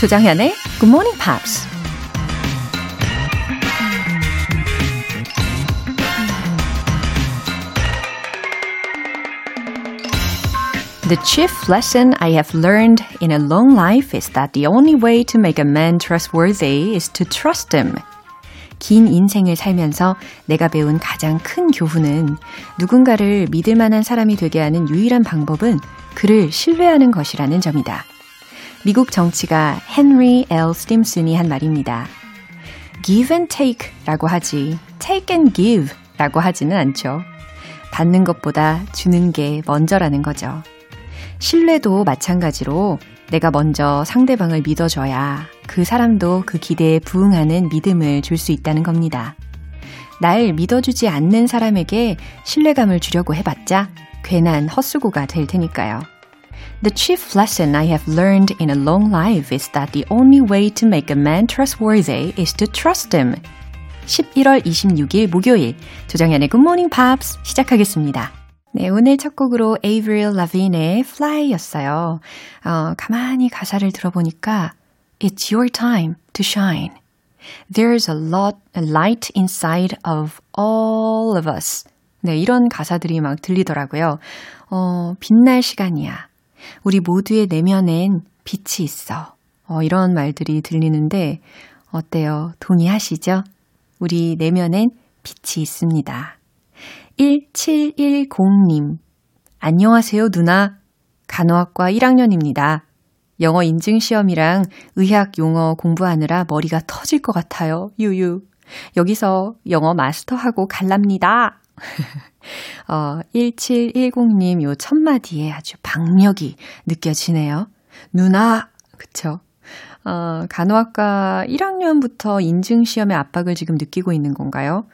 조장현의 Good Morning Pops. The chief lesson I have learned in a long life is that the only way to make a man trustworthy is to trust him. 긴 인생을 살면서 내가 배운 가장 큰 교훈은 누군가를 믿을 만한 사람이 되게 하는 유일한 방법은 그를 신뢰하는 것이라는 점이다. 미국 정치가 헨리 L. 스팀슨이 한 말입니다. give and take 라고 하지 take and give 라고 하지는 않죠. 받는 것보다 주는 게 먼저라는 거죠. 신뢰도 마찬가지로 내가 먼저 상대방을 믿어줘야 그 사람도 그 기대에 부응하는 믿음을 줄 수 있다는 겁니다. 날 믿어주지 않는 사람에게 신뢰감을 주려고 해봤자 괜한 헛수고가 될 테니까요. The chief lesson I have learned in a long life is that the only way to make a man trustworthy is to trust him. 11월 26일 목요일 조정현의 Good Morning Pops 시작하겠습니다. 네, 오늘 첫 곡으로 Avril Lavigne의 Fly였어요. 어, 가만히 가사를 들어보니까 It's your time to shine. There's a lot, a light inside of all of us. 네, 이런 가사들이 막 들리더라고요. 어, 빛날 시간이야. 우리 모두의 내면엔 빛이 있어. 어, 이런 말들이 들리는데, 어때요? 동의하시죠? 우리 내면엔 빛이 있습니다. 1710님. 안녕하세요, 누나. 간호학과 1학년입니다. 영어 인증 시험이랑 의학 용어 공부하느라 머리가 터질 것 같아요. 유유. 여기서 영어 마스터하고 갈랍니다. 어, 1710님 요 첫마디에 아주 박력이 느껴지네요. 누나, 그쵸? 어, 간호학과 1학년부터 인증시험의 압박을 지금 느끼고 있는 건가요?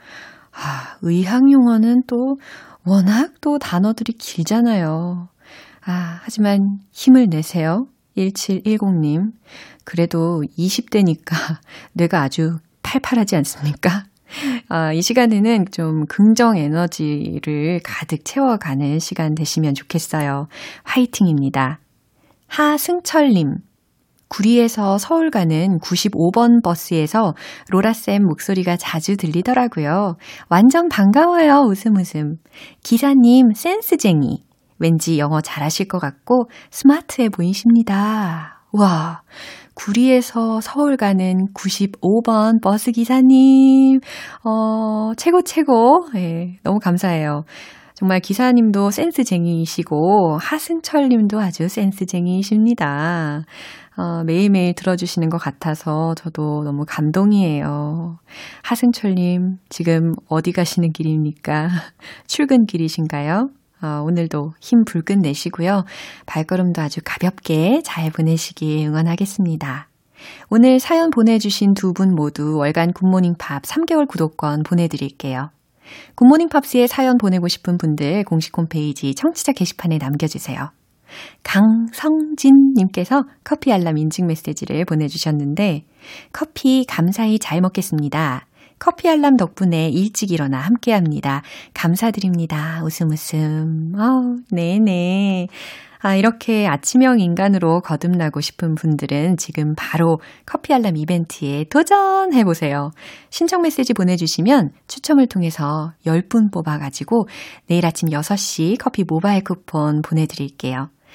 아, 의학 용어는 또 워낙 또 단어들이 길잖아요. 아, 하지만 힘을 내세요. 1710님. 그래도 20대니까 뇌가 아주 팔팔하지 않습니까? 아, 이 시간에는 좀 긍정 에너지를 가득 채워가는 시간 되시면 좋겠어요. 화이팅입니다. 하승철님. 구리에서 서울 가는 95번 버스에서 로라쌤 목소리가 자주 들리더라고요. 완전 반가워요. 웃음 웃음. 기사님 센스쟁이. 왠지 영어 잘하실 것 같고 스마트해 보이십니다. 와. 구리에서 서울 가는 95번 버스 기사님, 어, 최고, 최고. 예, 네, 너무 감사해요. 정말 기사님도 센스쟁이이시고, 하승철 님도 아주 센스쟁이이십니다. 어, 매일매일 들어주시는 것 같아서 저도 너무 감동이에요. 하승철님, 지금 어디 가시는 길입니까? 출근길이신가요? 어, 오늘도 힘 불끈 내시고요. 발걸음도 아주 가볍게 잘 보내시길 응원하겠습니다. 오늘 사연 보내주신 두 분 모두 월간 굿모닝 팝 3개월 구독권 보내드릴게요. 굿모닝 팝스에 사연 보내고 싶은 분들 공식 홈페이지 청취자 게시판에 남겨주세요. 강성진님께서 커피 알람 인증 메시지를 보내주셨는데, 커피 감사히 잘 먹겠습니다. 커피 알람 덕분에 일찍 일어나 함께 합니다. 감사드립니다. 웃음 웃음. 어, 네네. 아, 이렇게 아침형 인간으로 거듭나고 싶은 분들은 지금 바로 커피 알람 이벤트에 도전해보세요. 신청 메시지 보내주시면 추첨을 통해서 10분 뽑아가지고 내일 아침 6시 커피 모바일 쿠폰 보내드릴게요.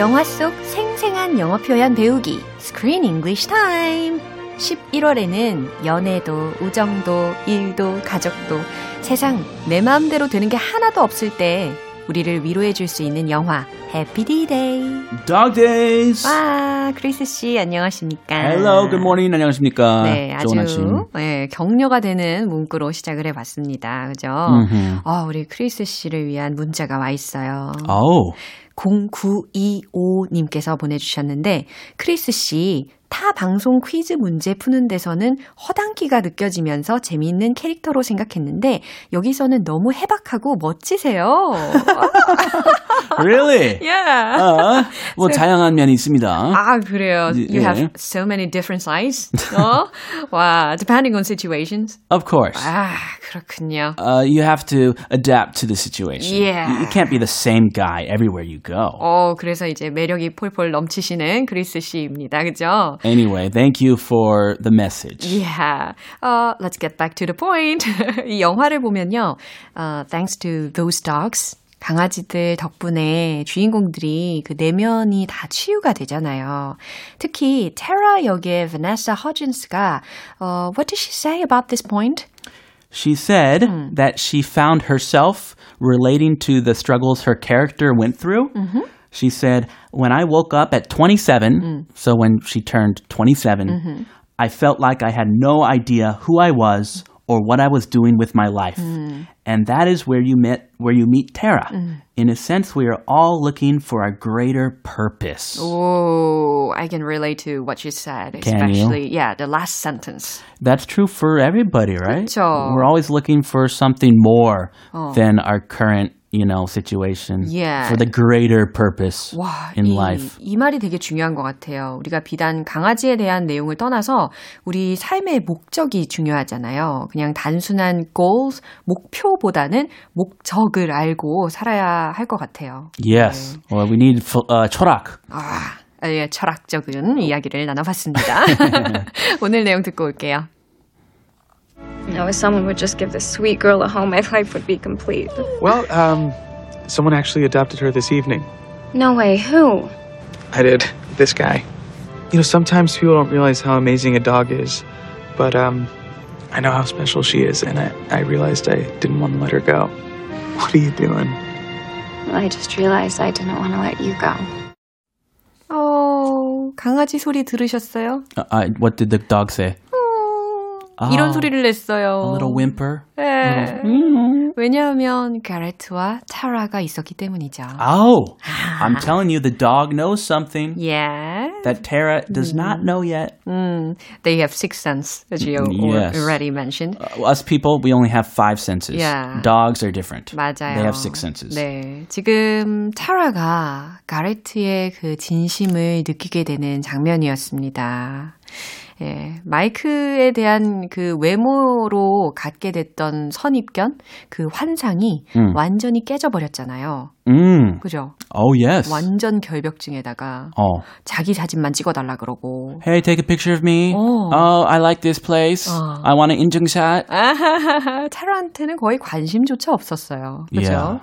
영화 속 생생한 영어 표현 배우기 Screen English Time 11월에는 연애도 우정도 일도 가족도 세상 내 마음대로 되는 게 하나도 없을 때 우리를 위로해 줄 수 있는 영화 해피 디데이 Dog Days. 와 크리스 씨 안녕하십니까 Hello, good morning. 안녕하십니까? 네, 좋은 아주 아침. 네, 격려가 되는 문구로 시작을 해봤습니다. 그죠? 아, 우리 크리스 씨를 위한 문자가 와 있어요. Oh, 0925님께서 보내주셨는데, 크리스 씨, 타 방송 퀴즈 문제 푸는 데서는 허당기가 느껴지면서 재미있는 캐릭터로 생각했는데, 여기서는 너무 해박하고 멋지세요. really? yeah. 아, 뭐 다양한 면이 있습니다. 아, 그래요. 예. You have so many different sides. 어? 와, depending on situations. Of course. 아, 그렇군요. Uh, you have to adapt to the situation. Yeah. You, you can't be the same guy everywhere you go. 어, 그래서 이제 매력이 폴폴 넘치시는 그리스 씨입니다. 그죠? Anyway, thank you for the message. Yeah. Uh, let's get back to the point. 이 영화를 보면요. Uh, thanks to those dogs. 강아지들 덕분에 주인공들이 그 내면이 다 치유가 되잖아요. 특히 테라 역의 Vanessa Hudgens가 uh, what did she say about this point? She said that she found herself relating to the struggles her character went through. She said, When I woke up at 27, mm. so when she turned 27, mm-hmm. I felt like I had no idea who I was or what I was doing with my life. Mm. And that is where you met where you meet Tara. Mm. In a sense, we are all looking for a greater purpose. Oh, I can relate to what you said, Can you? especially yeah, the last sentence. That's true for everybody, right? 그쵸. We're always looking for something more oh. than our current, you know, situation. Yeah. For the greater purpose 와, in 이, life. 이 말이 되게 중요한 것 같아요. 우리가 비단 강아지에 대한 내용을 떠나서 우리 삶의 목적이 중요하잖아요. 그냥 단순한 goals, 목표보다는 목적을 알고 살아야 할 것 같아요. Yes. Well, we need uh, 철학. 아, 예, 철학적인 이야기를 나눠봤습니다. 오늘 내용 듣고 올게요. Now, if someone would just give this sweet girl a home, my life would be complete. Well, um, someone actually adopted her this evening. No way, who? I did. This guy. You know, sometimes people don't realize how amazing a dog is, but um, I know how special she is, and I, I realized I didn't want to let her go. What are you doing? Well, I just realized I didn't want to let you go. 어, 강아지 소리 들으셨어요? Uh, uh, what did the dog say? 이런 아, 소리를 냈어요. A little whimper. 네. 왜냐하면 가레트와 타라가 있었기 때문이죠. Oh, I'm telling you, the dog knows something Yeah. that Tara does not know yet. 음, they have six sense, as you Yes. already mentioned. Uh, us people, we only have five senses. Yeah. Dogs are different. 맞아요. They have six senses. 네. 지금 타라가 가레트의 그 진심을 느끼게 되는 장면이었습니다. 예, 마이크에 대한 그 외모로 갖게 됐던 선입견, 그 환상이 음. 완전히 깨져버렸잖아요. Mm. 그죠? Oh, yes. 완전 결벽증에다가 Oh. 자기 사진만 찍어달라 그러고. Hey, take a picture of me. Oh. Oh, I like this place. Oh. I want an 인증샷. 아하하하, 타라한테는 거의 관심조차 없었어요. 그죠? Yeah.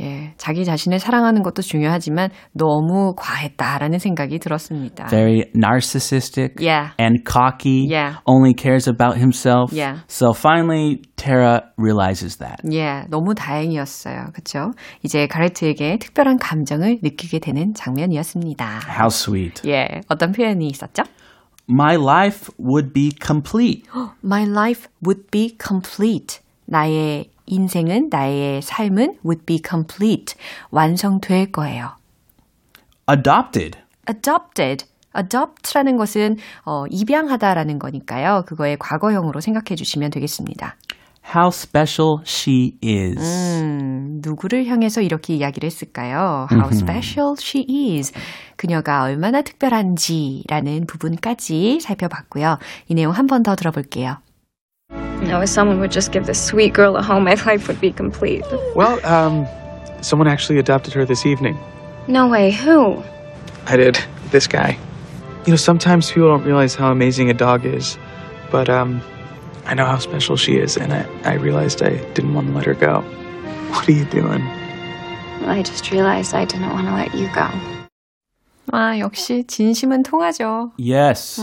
예, 자기 자신을 사랑하는 것도 중요하지만 너무 과했다라는 생각이 들었습니다. Very narcissistic Yeah. and cocky. Yeah. Only cares about himself. Yeah. So finally, Tara realizes that. 예, 너무 다행이었어요. 그쵸? 이제 가레트에게 특별한 감정을 느끼게 되는 장면이었습니다. How sweet. 예, 어떤 표현이 있었죠? My life would be complete. My life would be complete. 나의 인생은, 나의 삶은 would be complete. 완성될 거예요. Adopted. adopted. adopt라는 것은 어, 입양하다라는 거니까요. 그거의 과거형으로 생각해 주시면 되겠습니다. How special she is. 음, 누구를 향해서 이렇게 이야기를 했을까요? How special she is. 그녀가 얼마나 특별한지라는 부분까지 살펴봤고요. 이 내용 한 번 더 들어볼게요. Now, if someone would just give this sweet girl a home, my life would be complete. Well, um, someone actually adopted her this evening. No way, who? I did. This guy. You know, sometimes people don't realize how amazing a dog is, but um, I know how special she is, and I, I realized I didn't want to let her go. What are you doing? Well, I just realized I didn't want to let you go. 아, 역시 진심은 통하죠. Yes.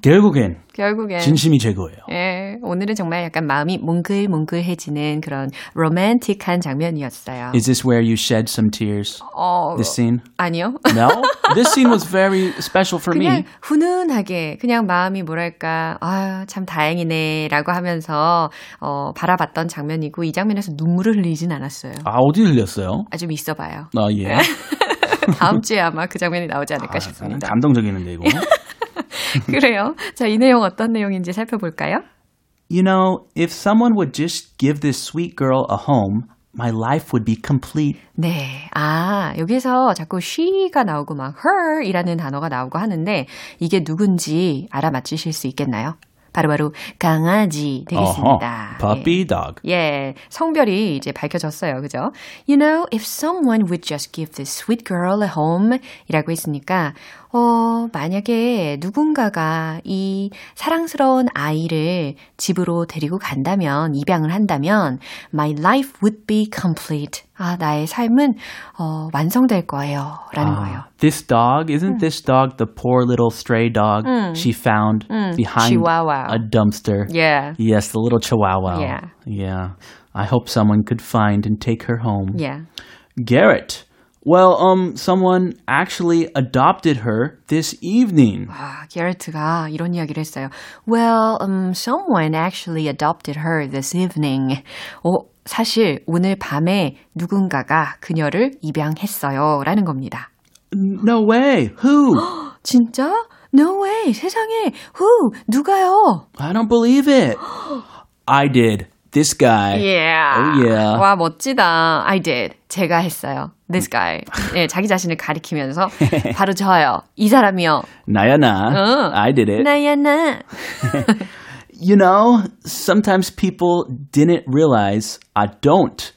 결국엔 결국엔. 진심이 최고예요. 예, 오늘은 정말 약간 마음이 몽글몽글해지는 그런 로맨틱한 장면이었어요. Is this where you shed some tears? 어, This scene? 아니요. No? this scene was very special for 그냥 me. 훈훈하게 그냥 마음이 뭐랄까 아 참 다행이네라고 하면서 어, 바라봤던 장면이고 이 장면에서 눈물을 흘리진 않았어요. 아, 어디 흘렸어요? 아 좀 있어봐요. 아, 예. 다음 주에 아마 그 장면이 나오지 않을까 아, 싶습니다. 감동적이는데 이거. 그래요. 자, 이 내용 어떤 내용인지 살펴볼까요? You know, if someone would just give this sweet girl a home, my life would be complete. 네. 아, 여기서 자꾸 she가 나오고 막 her 이라는 단어가 나오고 하는데 이게 누군지 알아맞히실 수 있겠나요? 바로바로 강아지 되겠습니다. 어허, puppy dog. 예, 성별이 이제 밝혀졌어요. 그죠? You know, if someone would just give this sweet girl a home 이라고 했으니까, 어, 만약에 누군가가 이 사랑스러운 아이를 집으로 데리고 간다면, 입양을 한다면, my life would be complete. 아, 나의 삶은, 어, 완성될 거예요. 라는 거예요. This dog, isn't this dog the poor little stray dog she found behind Chihuahua. a dumpster? Yeah. Yes, the little chihuahua. Yeah. Yeah. I hope someone could find and take her home. Yeah. Garrett. Well, um, someone actually adopted her this evening. 아, 게르트가 이런 이야기를 했어요. Well, um, someone actually adopted her this evening. 어, 사실 오늘 밤에 누군가가 그녀를 입양했어요. 라는 겁니다. No way. Who? 진짜? No way. 세상에. Who? 누가요? I don't believe it. I did. This guy. Yeah. Oh, yeah. 와, 멋지다. I did. 제가 했어요. This guy. 네, 자기 자신을 가리키면서 바로 저요. 이 사람이요. 나야 나. 어. I did it. 나야 나. You know, sometimes people didn't realize I don't.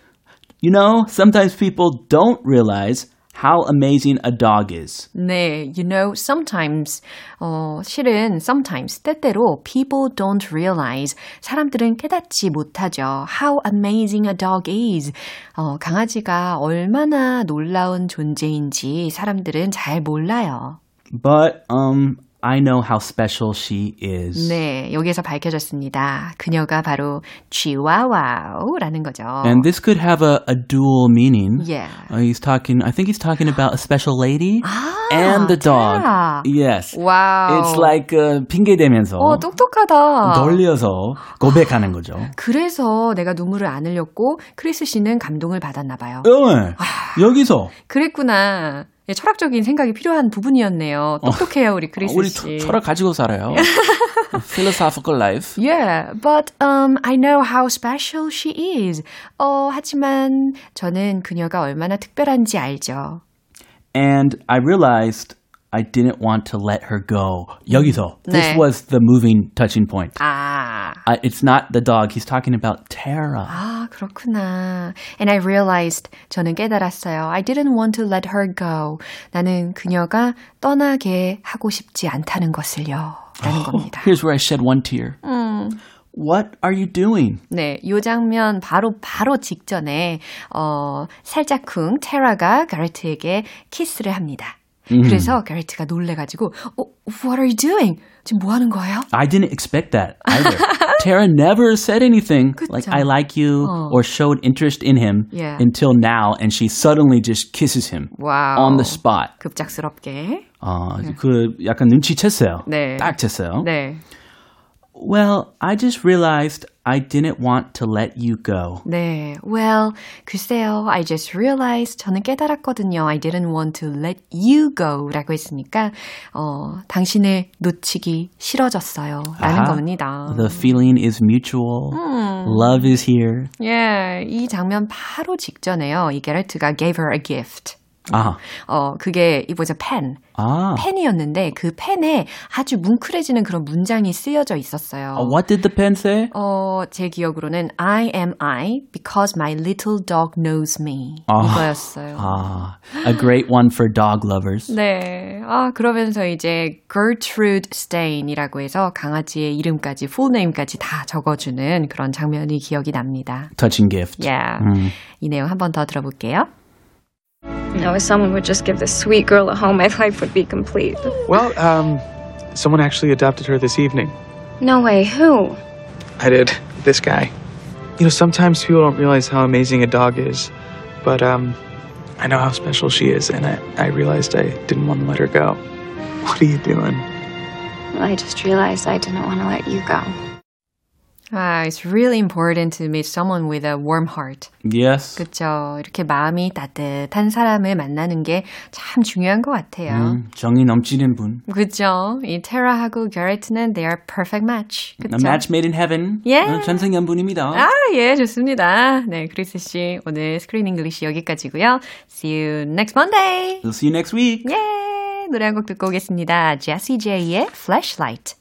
You know, sometimes people don't realize how amazing a dog is. 네, you know, sometimes, 어, 실은 sometimes, 때때로 people don't realize, 사람들은 깨닫지 못하죠. How amazing a dog is. 어, 강아지가 얼마나 놀라운 존재인지 사람들은 잘 몰라요. But um I know how special she is. 네, 여기에서 밝혀졌습니다. 그녀가 바로 치와와라는 거죠. And this could have a, a dual meaning. Yeah. Uh, he's talking I think he's talking about a special lady 아, and the dog. Tara. Yes. 와우. It's like uh, 핑계 대면서 어, 똑똑하다. 돌려서 고백하는 거죠. 그래서 내가 눈물을 안 흘렸고 크리스 씨는 감동을 받았나 봐요. 네. 여기서 그랬구나. 예, 철학적인 생각이 필요한 부분이었네요. 똑똑해요, 우리 크리스 우리 씨. 철- 철학 가지고 살아요. Philosophical life. Yeah, but um, I know how special she is. 어, 하지만 저는 그녀가 얼마나 특별한지 알죠. And I realized I didn't want to let her go. 여기서. This 네. was the moving touching point. 아, Uh, it's not the dog. He's talking about Tara. 아, 그렇구나. And I realized, 저는 깨달았어요. I didn't want to let her go. 나는 그녀가 떠나게 하고 싶지 않다는 것을요. 라는 겁니다. Here's where I shed one tear. What are you doing? 네, 요 장면 바로 바로 직전에 어 살짝쿵 테라가 가레트에게 키스를 합니다. 그래서 가레트가 놀래가지고 어, What are you doing? 지금 뭐 하는 거예요? I didn't expect that either. Tara never said anything like 그쵸. I like you or showed interest in him Yeah. until now and she suddenly just kisses him 와우. on the spot. 급작스럽게. 어, 그 약간 눈치챘어요. 네. 딱 챘어요. 네, Well, I just realized I didn't want to let you go. 네. Well, 글쎄요. I just realized 저는 깨달았거든요. I didn't want to let you go 라고 했으니까 어, 당신을 놓치기 싫어졌어요. 라는 아하. 겁니다. The feeling is mutual. Love is here. 예, 이 장면 바로 직전에요. 이 게르트가 gave her a gift. 아, 어, 그게 was a pen. 아. 펜이었는데 그 펜에 아주 뭉클해지는 그런 문장이 쓰여져 있었어요. Uh, what did the pen say? 어, 제 기억으로는 I am I because my little dog knows me. 아. 이거였어요. Ah, a great one for dog lovers. 네. 아, 그러면서 이제 Gertrude Stein이라고 해서 강아지의 이름까지, full name까지 다 적어주는 그런 장면이 기억이 납니다. Touching gift. Yeah. 이 내용 한 번 더 들어볼게요. Now, if someone would just give this sweet girl a home, my life would be complete. Well, um, someone actually adopted her this evening. No way. Who? I did. This guy. You know, sometimes people don't realize how amazing a dog is, but um, I know how special she is, and I, I realized I didn't want to let her go. What are you doing? Well, I just realized I didn't want to let you go. Ah, it's really important to meet someone with a warm heart. Yes. 그렇죠. 이렇게 마음이 따뜻한 사람을 만나는 게 참 중요한 것 같아요. 음, 정이 넘치는 분. 그렇죠. 이 테라하고 게레트는 they are perfect match. A 그렇죠. match made in heaven. 예. 어, 천생연분입니다. 아, 예, 좋습니다. 네, 크리스 씨 오늘 Screen English 여기까지고요. See you next Monday. We'll see you next week. 예, 노래 한 곡 듣고 오겠습니다. 제시 제이의 Flashlight.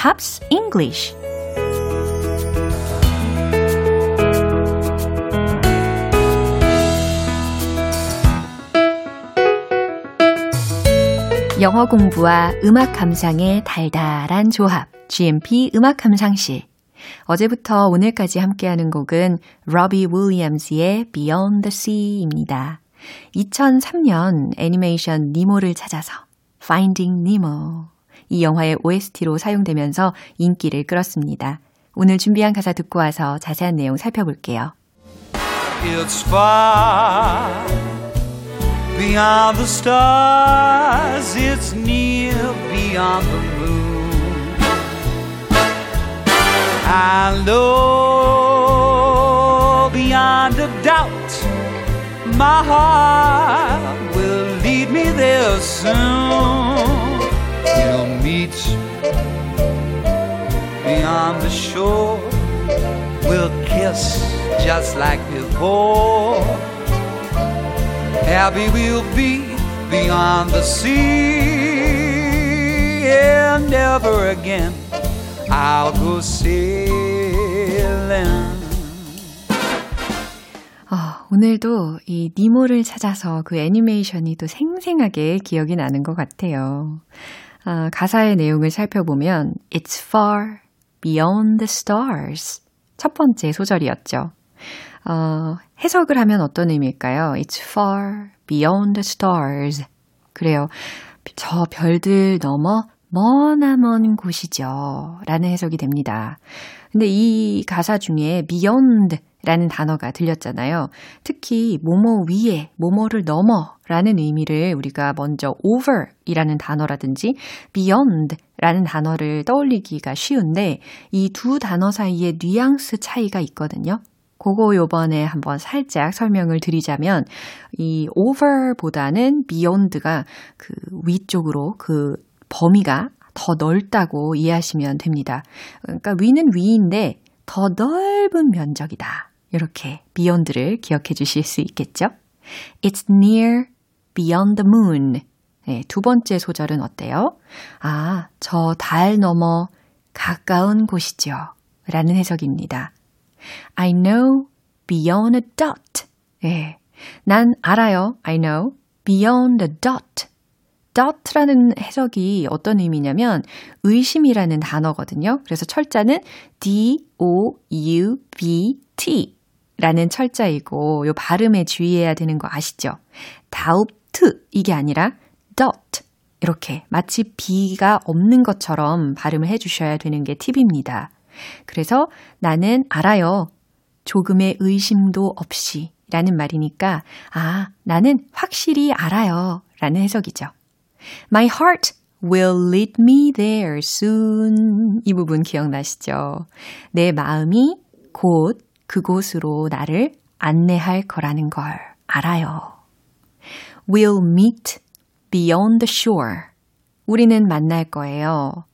Pops English 영어 공부와 음악 감상의 달달한 조합 GMP 음악 감상실. 어제부터 오늘까지 함께하는 곡은 로비 윌리엄스의 Beyond the Sea입니다. 2003년 애니메이션 니모를 찾아서 Finding Nemo 이 영화의 OST로 사용되면서 인기를 끌었습니다. 오늘 준비한 가사 듣고 와서 자세한 내용 살펴볼게요. It's far beyond the stars, it's near beyond the moon. I know beyond a doubt my heart will lead me there soon. We'll meet beyond the shore. We'll kiss just like before. Happy we'll be beyond the sea. And never again I'll go sailing. 아, 오늘도 이 니모를 찾아서 그 애니메이션이 또 생생하게 기억이 나는 것 같아요. 아, 가사의 내용을 살펴보면 It's far beyond the stars. 첫 번째 소절이었죠. 어, 해석을 하면 어떤 의미일까요? It's far beyond the stars. 그래요. 저 별들 넘어 머나먼 곳이죠. 라는 해석이 됩니다. 근데 이 가사 중에 beyond 라는 단어가 들렸잖아요. 특히 뭐뭐 위에, 뭐뭐를 넘어 라는 의미를 우리가 먼저 over 이라는 단어라든지 beyond 라는 단어를 떠올리기가 쉬운데 이 두 단어 사이에 뉘앙스 차이가 있거든요. 그거 요번에 한번 살짝 설명을 드리자면 이 over보다는 beyond가 그 위쪽으로 그 범위가 더 넓다고 이해하시면 됩니다. 그러니까 위는 위인데 더 넓은 면적이다. 이렇게 beyond를 기억해 주실 수 있겠죠? It's near beyond the moon. 네, 두 번째 소절은 어때요? 아, 저 달 넘어 가까운 곳이죠. 라는 해석입니다. I know beyond a dot. 예. 난 알아요. I know beyond a dot. dot라는 해석이 어떤 의미냐면 의심이라는 단어거든요. 그래서 철자는 D O U B T 라는 철자이고 요 발음에 주의해야 되는 거 아시죠? 다우트 이게 아니라 dot 이렇게 마치 B가 없는 것처럼 발음을 해 주셔야 되는 게 팁입니다. 그래서 나는 알아요. 조금의 의심도 없이 라는 말이니까, 아, 나는 확실히 알아요. 라는 해석이죠. My heart will lead me there soon. 이 부분 기억나시죠? 내 마음이 곧 그곳으로 나를 안내할 거라는 걸 알아요. We'll meet beyond the shore. 우리는 만날 거예요.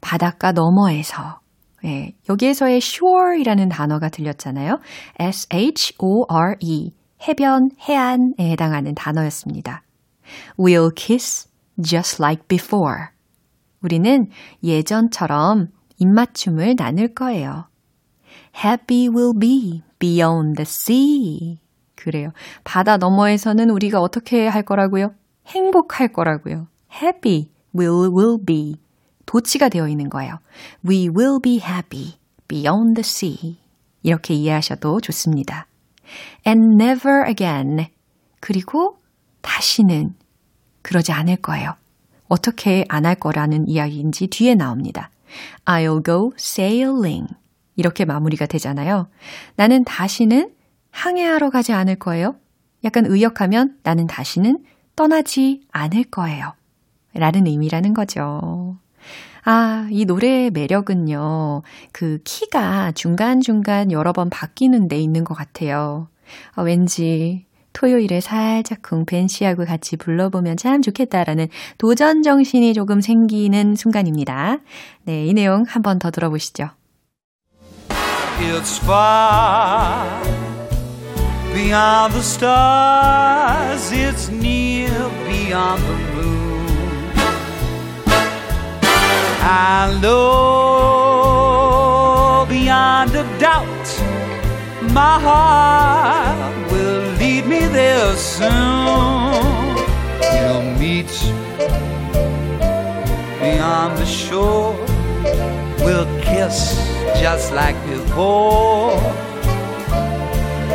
바닷가 너머에서. 예, 여기에서의 shore이라는 단어가 들렸잖아요. S-H-O-R-E. 해변, 해안에 해당하는 단어였습니다. We'll kiss just like before. 우리는 예전처럼 입맞춤을 나눌 거예요. Happy will be beyond the sea. 그래요. 바다 너머에서는 우리가 어떻게 할 거라고요? 행복할 거라고요. Happy will will be. 도치가 되어 있는 거예요. We will be happy beyond the sea. 이렇게 이해하셔도 좋습니다. And never again. 그리고 다시는 그러지 않을 거예요. 어떻게 안 할 거라는 이야기인지 뒤에 나옵니다. I'll go sailing. 이렇게 마무리가 되잖아요. 나는 다시는 항해하러 가지 않을 거예요. 약간 의역하면 나는 다시는 떠나지 않을 거예요. 라는 의미라는 거죠. 아, 이 노래의 매력은요, 그 키가 중간중간 여러 번 바뀌는 데 있는 것 같아요. 아, 왠지 토요일에 살짝쿵 벤시하고 같이 불러보면 참 좋겠다라는 도전 정신이 조금 생기는 순간입니다. 네, 이 내용 한 번 더 들어보시죠. It's far beyond the stars, it's near beyond the moon. I know beyond a doubt my heart will lead me there soon. We'll meet beyond the shore. We'll kiss just like before.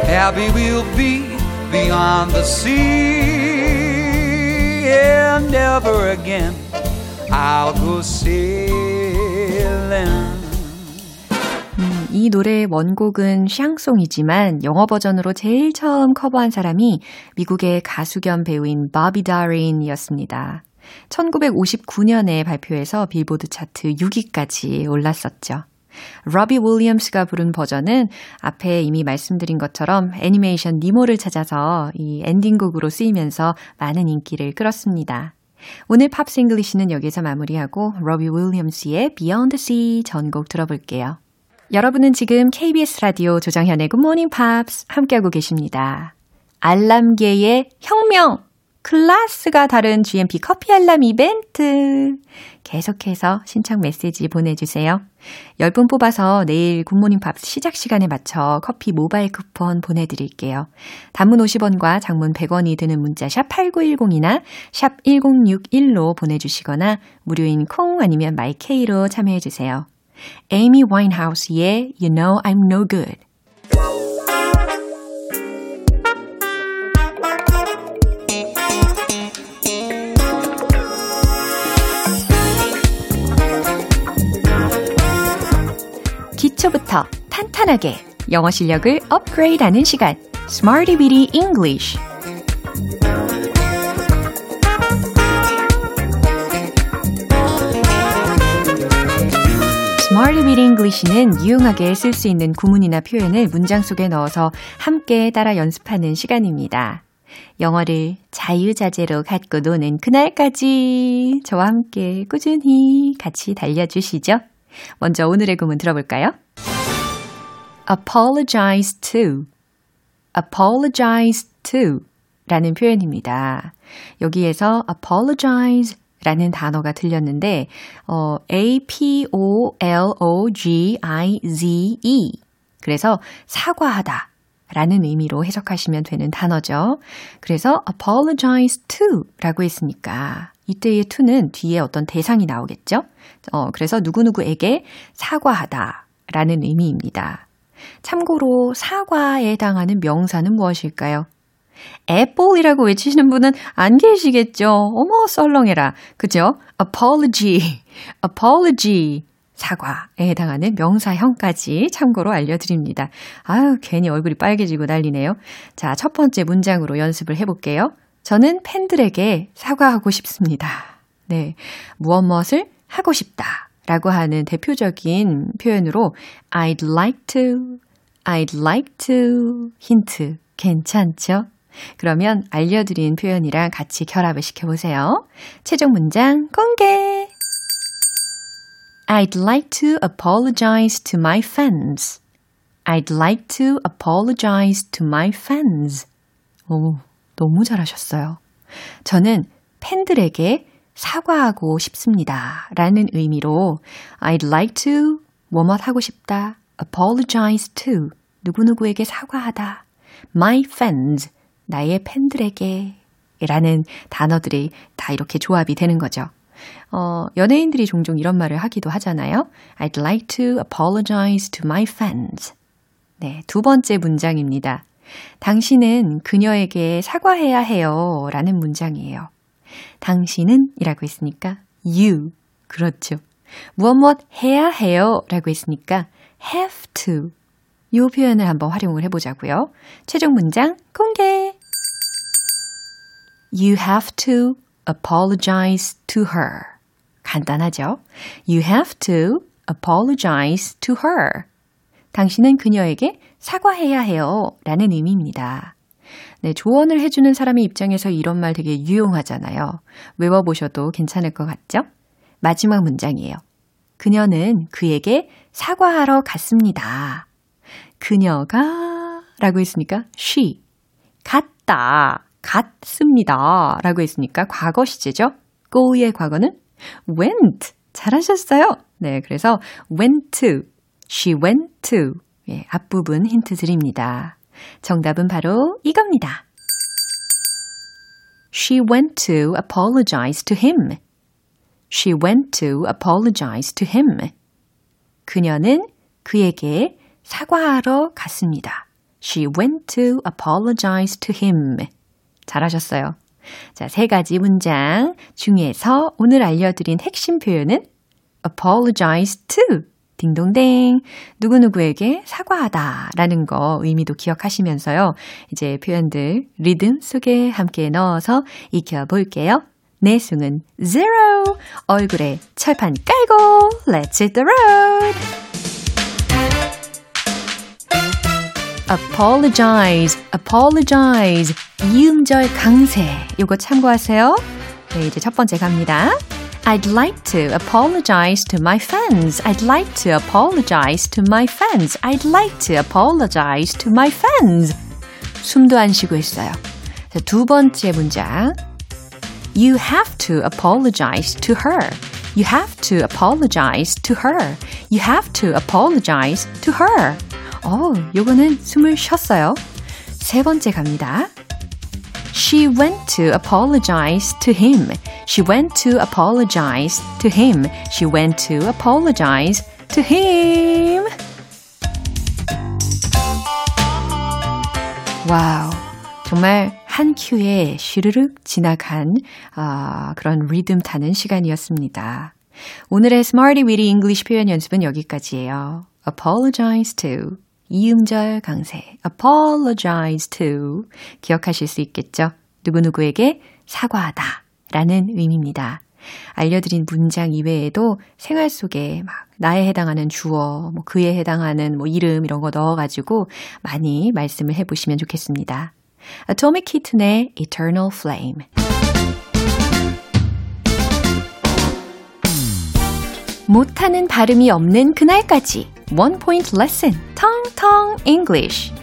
Happy we'll be beyond the sea. And never again I'll go sailing. 이 노래의 원곡은 샹송이지만 영어 버전으로 제일 처음 커버한 사람이 미국의 가수 겸 배우인 바비 다린이었습니다. 1959년에 발표해서 빌보드 차트 6위까지 올랐었죠. 로비 윌리엄스가 부른 버전은 앞에 이미 말씀드린 것처럼 애니메이션 니모를 찾아서 이 엔딩곡으로 쓰이면서 많은 인기를 끌었습니다. 오늘 Pops English는 여기서 마무리하고 로비 윌리엄스의 Beyond Sea 전곡 들어볼게요. 여러분은 지금 KBS 라디오 조정현의 Good Morning Pops 함께하고 계십니다. 알람계의 혁명! 클라스가 다른 GMP 커피 알람 이벤트. 계속해서 신청 메시지 보내주세요. 10분 뽑아서 내일 굿모닝 팝 시작 시간에 맞춰 커피 모바일 쿠폰 보내드릴게요. 단문 50원과 장문 100원이 드는 문자 샵 8910이나 샵 1061로 보내주시거나 무료인 콩 아니면 마이케이로 참여해주세요. 에이미 와인하우스의 You Know I'm No Good 기초부터 탄탄하게 영어 실력을 업그레이드하는 시간 Smarty Bitty English Smarty Bitty English는 유용하게 쓸 수 있는 구문이나 표현을 문장 속에 넣어서 함께 따라 연습하는 시간입니다. 영어를 자유자재로 갖고 노는 그날까지 저와 함께 꾸준히 같이 달려주시죠. 먼저 오늘의 구문 들어볼까요? apologize to, apologize to 라는 표현입니다. 여기에서 apologize 라는 단어가 들렸는데, 어, A-P-O-L-O-G-I-Z-E. 그래서 사과하다 라는 의미로 해석하시면 되는 단어죠. 그래서 apologize to 라고 했으니까 이때의 to는 뒤에 어떤 대상이 나오겠죠? 어, 그래서 누구누구에게 사과하다 라는 의미입니다. 참고로 사과에 해당하는 명사는 무엇일까요? 애플이라고 외치시는 분은 안 계시겠죠? 어머, 썰렁해라. 그죠? apology, apology. 사과에 해당하는 명사형까지 참고로 알려드립니다. 아유, 괜히 얼굴이 빨개지고 난리네요. 자, 첫 번째 문장으로 연습을 해볼게요. 저는 팬들에게 사과하고 싶습니다. 네. 무엇 무엇을 하고 싶다. 라고 하는 대표적인 표현으로 I'd like to, I'd like to 힌트 괜찮죠? 그러면 알려드린 표현이랑 같이 결합을 시켜보세요. 최종 문장 공개! I'd like to apologize to my fans. I'd like to apologize to my fans. 오, 너무 잘하셨어요. 저는 팬들에게 사과하고 싶습니다. 라는 의미로 I'd like to 뭐뭇 하고 싶다. apologize to 누구누구에게 사과하다. my fans 나의 팬들에게 라는 단어들이 다 이렇게 조합이 되는 거죠. 어, 연예인들이 종종 이런 말을 하기도 하잖아요. I'd like to apologize to my fans. 네, 두 번째 문장입니다. 당신은 그녀에게 사과해야 해요. 라는 문장이에요. 당신은 이라고 했으니까 you. 그렇죠. 무엇 무엇 해야 해요. 라고 했으니까 have to. 이 표현을 한번 활용을 해보자고요. 최종 문장 공개. You have to apologize to her. 간단하죠? You have to apologize to her. 당신은 그녀에게 사과해야 해요. 라는 의미입니다. 네, 조언을 해주는 사람의 입장에서 이런 말 되게 유용하잖아요. 외워보셔도 괜찮을 것 같죠? 마지막 문장이에요. 그녀는 그에게 사과하러 갔습니다. 그녀가 라고 했으니까 she 갔다 갔습니다 라고 했으니까 과거 시제죠. go의 과거는 went 잘하셨어요. 네, 그래서 went to she went to 예, 앞부분 힌트 드립니다. 정답은 바로 이겁니다. She went to apologize to him. She went to apologize to him. 그녀는 그에게 사과하러 갔습니다. She went to apologize to him. 잘하셨어요. 자, 세 가지 문장 중에서 오늘 알려드린 핵심 표현은 apologize to 딩동댕. 누구누구에게 사과하다 라는 거 의미도 기억하시면서요. 이제 표현들 리듬 속에 함께 넣어서 익혀볼게요. 내숭은 zero. 얼굴에 철판 깔고 let's hit the road. apologize, apologize. 이음절 강세. 요거 참고하세요. 네, 이제 첫 번째 갑니다. I'd like to apologize to my fans. I'd like to apologize to my fans. I'd like to apologize to my fans. 숨도 안 쉬고 있어요. 자, 두 번째 문장. You have to apologize to her. You have to apologize to her. You have to apologize to her. 어, 요거는 숨을 쉬었어요. 세 번째 갑니다. She went to apologize to him. She went to apologize to him. She went to apologize to him. 와우. 정말 한 큐에 슈르륵 지나간 아, 그런 리듬 타는 시간이었습니다. 오늘의 Smarty Weedy English 표현 연습은 여기까지예요. apologize to 이음절 강세 apologize to 기억하실 수 있겠죠? 누구누구에게 사과하다 라는 의미입니다. 알려드린 문장 이외에도 생활 속에 막 나에 해당하는 주어, 뭐 그에 해당하는 뭐 이름 이런 거 넣어가지고 많이 말씀을 해보시면 좋겠습니다. Atomic Kitten의 Eternal Flame. 못하는 발음이 없는 그날까지 One Point Lesson Tong Tong English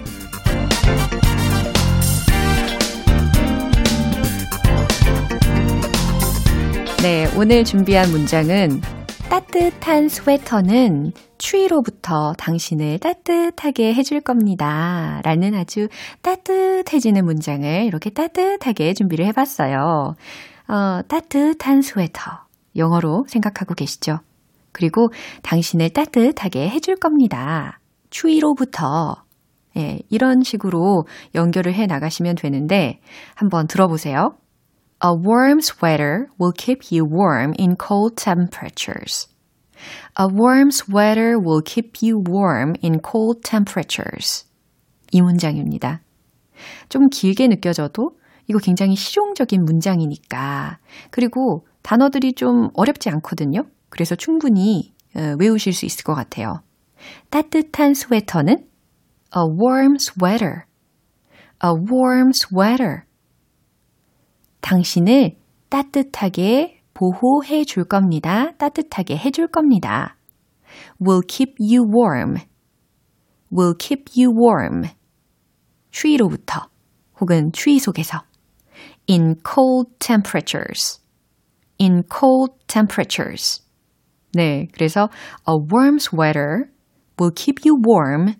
네, 오늘 준비한 문장은 따뜻한 스웨터는 추위로부터 당신을 따뜻하게 해줄 겁니다. 라는 아주 따뜻해지는 문장을 이렇게 따뜻하게 준비를 해봤어요. 어, 따뜻한 스웨터. 영어로 생각하고 계시죠? 그리고 당신을 따뜻하게 해줄 겁니다. 추위로부터. 예, 이런 식으로 연결을 해 나가시면 되는데 한번 들어보세요. A warm sweater will keep you warm in cold temperatures. A warm sweater will keep you warm in cold temperatures. 이 문장입니다. 좀 길게 느껴져도 이거 굉장히 실용적인 문장이니까. 그리고 단어들이 좀 어렵지 않거든요. 그래서 충분히 외우실 수 있을 것 같아요. 따뜻한 스웨터는 a warm sweater. a warm sweater. 당신을 따뜻하게 보호해 줄 겁니다. 따뜻하게 해 줄 겁니다. will keep you warm. will keep you warm. 추위로부터 혹은 추위 속에서 in cold temperatures. in cold temperatures. 네, 그래서 a warm sweater will keep you warm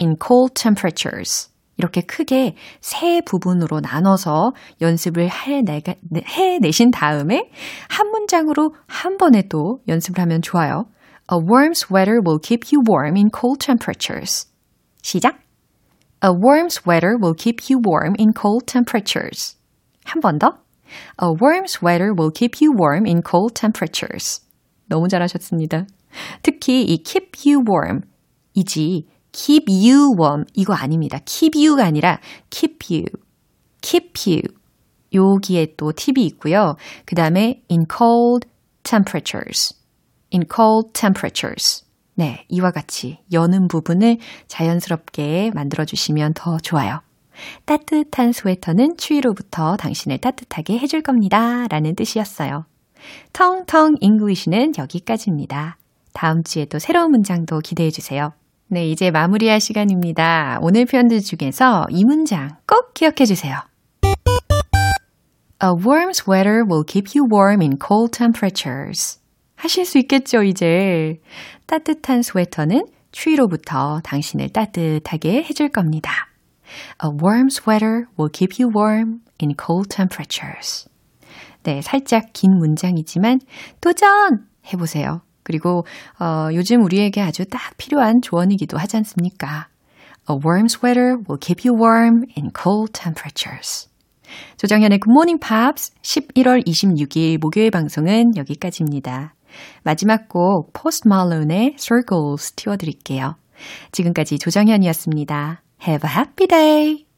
in cold temperatures. 이렇게 크게 세 부분으로 나눠서 연습을 해내가, 해내신 다음에 한 문장으로 한 번에 또 연습을 하면 좋아요. A warm sweater will keep you warm in cold temperatures. 시작! A warm sweater will keep you warm in cold temperatures. 한 번 더. A warm sweater will keep you warm in cold temperatures. 너무 잘하셨습니다. 특히 이 keep you warm 이지 keep you warm 이거 아닙니다. keep you가 아니라 keep you, keep you 여기에 또 팁이 있고요. 그 다음에 in cold temperatures, in cold temperatures. 네, 이와 같이 연음 부분을 자연스럽게 만들어주시면 더 좋아요. 따뜻한 스웨터는 추위로부터 당신을 따뜻하게 해줄 겁니다. 라는 뜻이었어요. 텅텅 English는 여기까지입니다. 다음 주에도 새로운 문장도 기대해 주세요. 네, 이제 마무리할 시간입니다. 오늘 표현들 중에서 이 문장 꼭 기억해 주세요. A warm sweater will keep you warm in cold temperatures. 하실 수 있겠죠, 이제. 따뜻한 스웨터는 추위로부터 당신을 따뜻하게 해줄 겁니다. A warm sweater will keep you warm in cold temperatures. 네, 살짝 긴 문장이지만 도전! 해보세요. 그리고 어, 요즘 우리에게 아주 딱 필요한 조언이기도 하지 않습니까? A warm sweater will keep you warm in cold temperatures. 조정현의 Good Morning Pops 11월 26일 목요일 방송은 여기까지입니다. 마지막 곡 Post Malone의 Circles 띄워드릴게요. 지금까지 조정현이었습니다. Have a happy day!